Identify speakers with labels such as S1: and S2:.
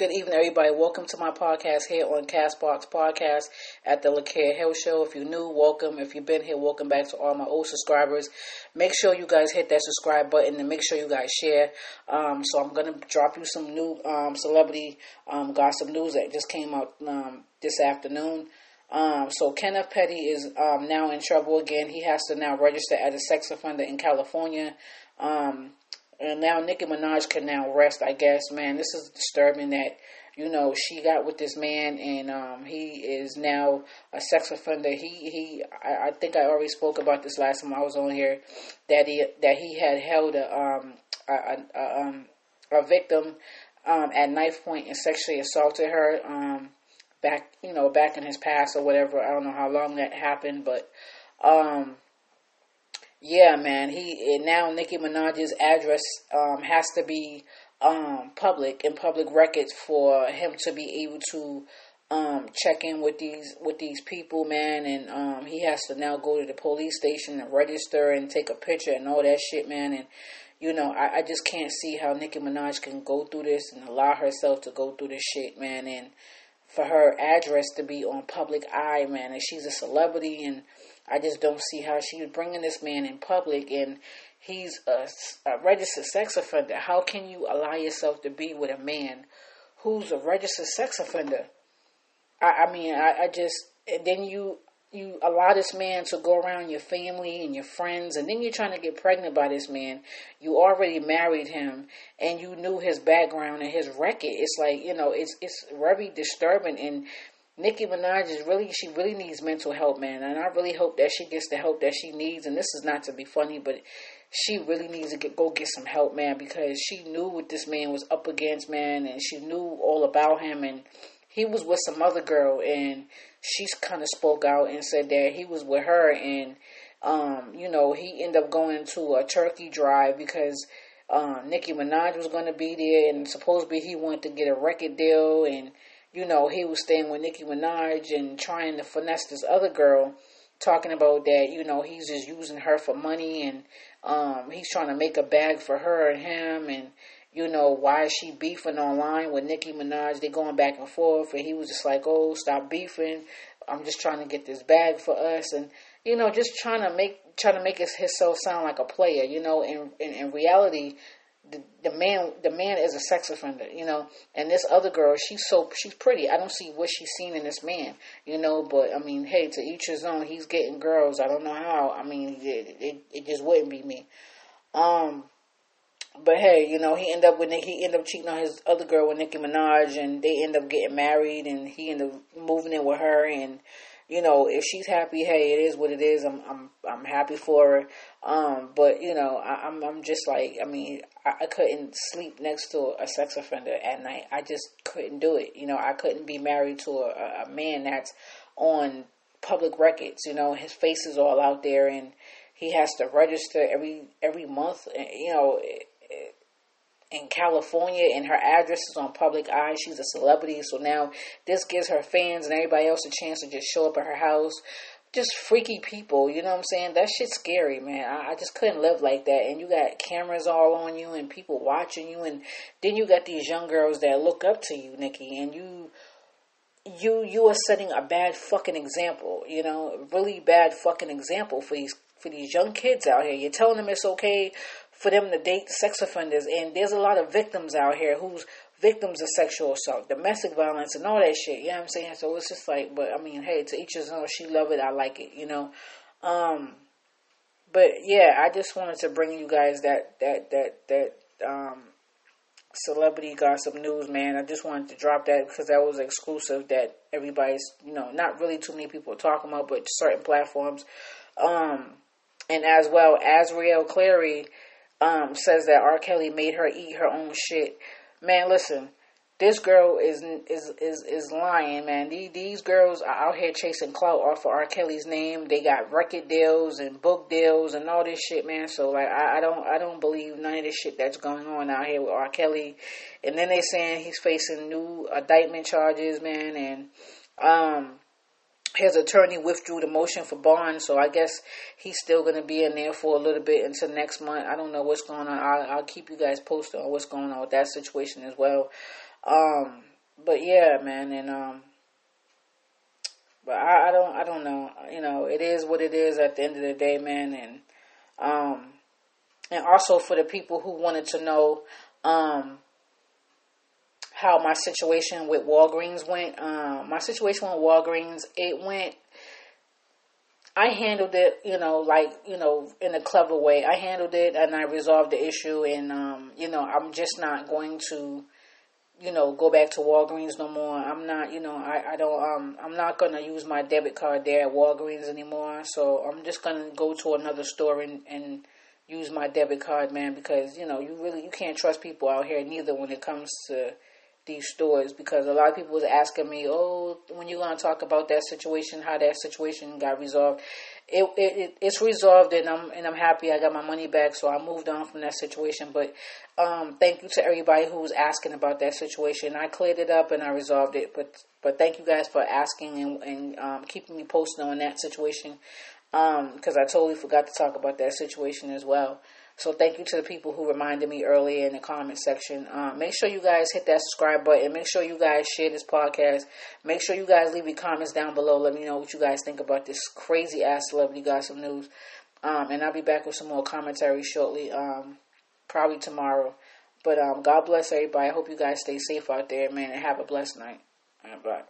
S1: Good evening, everybody. Welcome to my podcast here on Castbox Podcast at the LaCare Hill Show. If you're new, welcome. If you've been here, welcome back to all my old subscribers. Make sure you guys hit that subscribe button and make sure you guys share. Um, so I'm gonna drop you some new um, celebrity um, gossip news that just came out um, this afternoon. Um, so Kenneth Petty is um, now in trouble again. He has to now register as a sex offender in California. And now Nicki Minaj can now rest, I guess. Man, this is disturbing that, you know, she got with this man and um, he is now a sex offender. He, he, I, I think I already spoke about this last time I was on here, that he, that he had held a, um, a, a, um, a victim um, at knife point and sexually assaulted her um, back, you know, back in his past or whatever. I don't know how long that happened, but um, yeah, man. He and now Nicki Minaj's address um, has to be um, public in public records for him to be able to um, check in with these with these people, man. And um, he has to now go to the police station and register and take a picture and all that shit, man. And you know, I, I just can't see how Nicki Minaj can go through this and allow herself to go through this shit, man. And for her address to be on public eye, man. And she's a celebrity and I just don't see how she was bringing this man in public and he's a, a, registered sex offender. How can you allow yourself to be with a man who's a registered sex offender? I, I mean, I, I just, then you, you allow this man to go around your family and your friends, and then you're trying to get pregnant by this man. You already married him, and you knew his background and his record. It's like you know, it's it's very disturbing, and Nicki Minaj is really she really needs mental help, man, and I really hope that she gets the help that she needs. And this is not to be funny, but she really needs to get, go get some help, man, because she knew what this man was up against, man, and she knew all about him. And he was with some other girl, and she kind of spoke out and said that he was with her, and um, you know he ended up going to a turkey drive because. Um, Nicki Minaj was going to be there, and supposedly he wanted to get a record deal, and you know, he was staying with Nicki Minaj and trying to finesse this other girl, talking about that, you know, he's just using her for money and um, he's trying to make a bag for her and him and, you know, why is she beefing online with Nicki Minaj? They're going back and forth and he was just like, oh, stop beefing. I'm just trying to get this bag for us and, you know, just trying to make trying to make his, himself sound like a player, you know, in, in, in reality, the, man the man is a sex offender, you know, and this other girl, she's so she's pretty. I don't see what she's seen in this man, you know. But I mean, hey, to each his own. He's getting girls. I don't know how. I mean, it it, it just wouldn't be me. Um, but hey, you know, he ended up with he ended up cheating on his other girl with Nicki Minaj, and they end up getting married, and he ended up moving in with her, and you know, if she's happy, hey, it is what it is. I'm I'm I'm happy for her. Um, but you know, I, am I'm, I'm just like, I mean, I, I, couldn't sleep next to a sex offender at night. I just couldn't do it. You know, I couldn't be married to a, a man that's on public records. You know, his face is all out there, and he has to register every every month. You know, in California and her address is on public eye. She's a celebrity, so now this gives her fans and everybody else a chance to just show up at her house. Just freaky people, you know what I'm saying? That shit's scary, man. I, I just couldn't live like that. And you got cameras all on you and people watching you, and then you got these young girls that look up to you, Nicki, and you you you are setting a bad fucking example, you know, really bad fucking example for these for these young kids out here. You're telling them it's okay for them to date sex offenders. And there's a lot of victims out here who's victims of sexual assault, domestic violence, and all that shit. You know what I'm saying? So it's just like, but I mean, hey, to each his own. She love it. I like it. You know. Um, but yeah, I just wanted to bring you guys that that that that um, celebrity gossip news, man. I just wanted to drop that because that was exclusive that everybody's, you know, not really too many people talking about, but certain platforms. Um, and as well, Azriel Clary um, says that R. Kelly made her eat her own shit. Man, listen, this girl is is is is lying, man. These these girls are out here chasing clout off of R. Kelly's name. They got record deals and book deals and all this shit, man. So like, I, I don't I don't believe none of this shit that's going on out here with R. Kelly. And then they saying he's facing new indictment charges, man, and um his attorney withdrew the motion for bond, so I guess he's still going to be in there for a little bit until next month. I don't know what's going on. I'll, I'll keep you guys posted on what's going on with that situation as well. Um, but yeah, man, and um, but I, I don't I don't know. You know, it is what it is at the end of the day, man, and um, and also for the people who wanted to know um how my situation with Walgreens went. Um, my situation with Walgreens, it went I handled it, you know, like, you know, in a clever way. I handled it and I resolved the issue and um, you know, I'm just not going to you know, go back to Walgreens no more. I'm not, you know, I, I don't um I'm not gonna use my debit card there at Walgreens anymore. So I'm just gonna go to another store and, and use my debit card, man, because, you know, you really you can't trust people out here neither when it comes to these stores because a lot of people was asking me, "Oh, when you gonna talk about that situation, how that situation got resolved?" It, it, it's resolved, and I'm and I'm happy. I got my money back, so I moved on from that situation. But um, thank you to everybody who was asking about that situation. I cleared it up and I resolved it. But but thank you guys for asking and, and um, keeping me posted on that situation because um, I totally forgot to talk about that situation as well. So thank you to the people who reminded me earlier in the comment section. Um, make sure you guys hit that subscribe button. Make sure you guys share this podcast. Make sure you guys leave your comments down below. Let me know what you guys think about this crazy ass celebrity gossip news. Um, and I'll be back with some more commentary shortly, um, probably tomorrow. But um, God bless everybody. I hope you guys stay safe out there, man, and have a blessed night. Bye.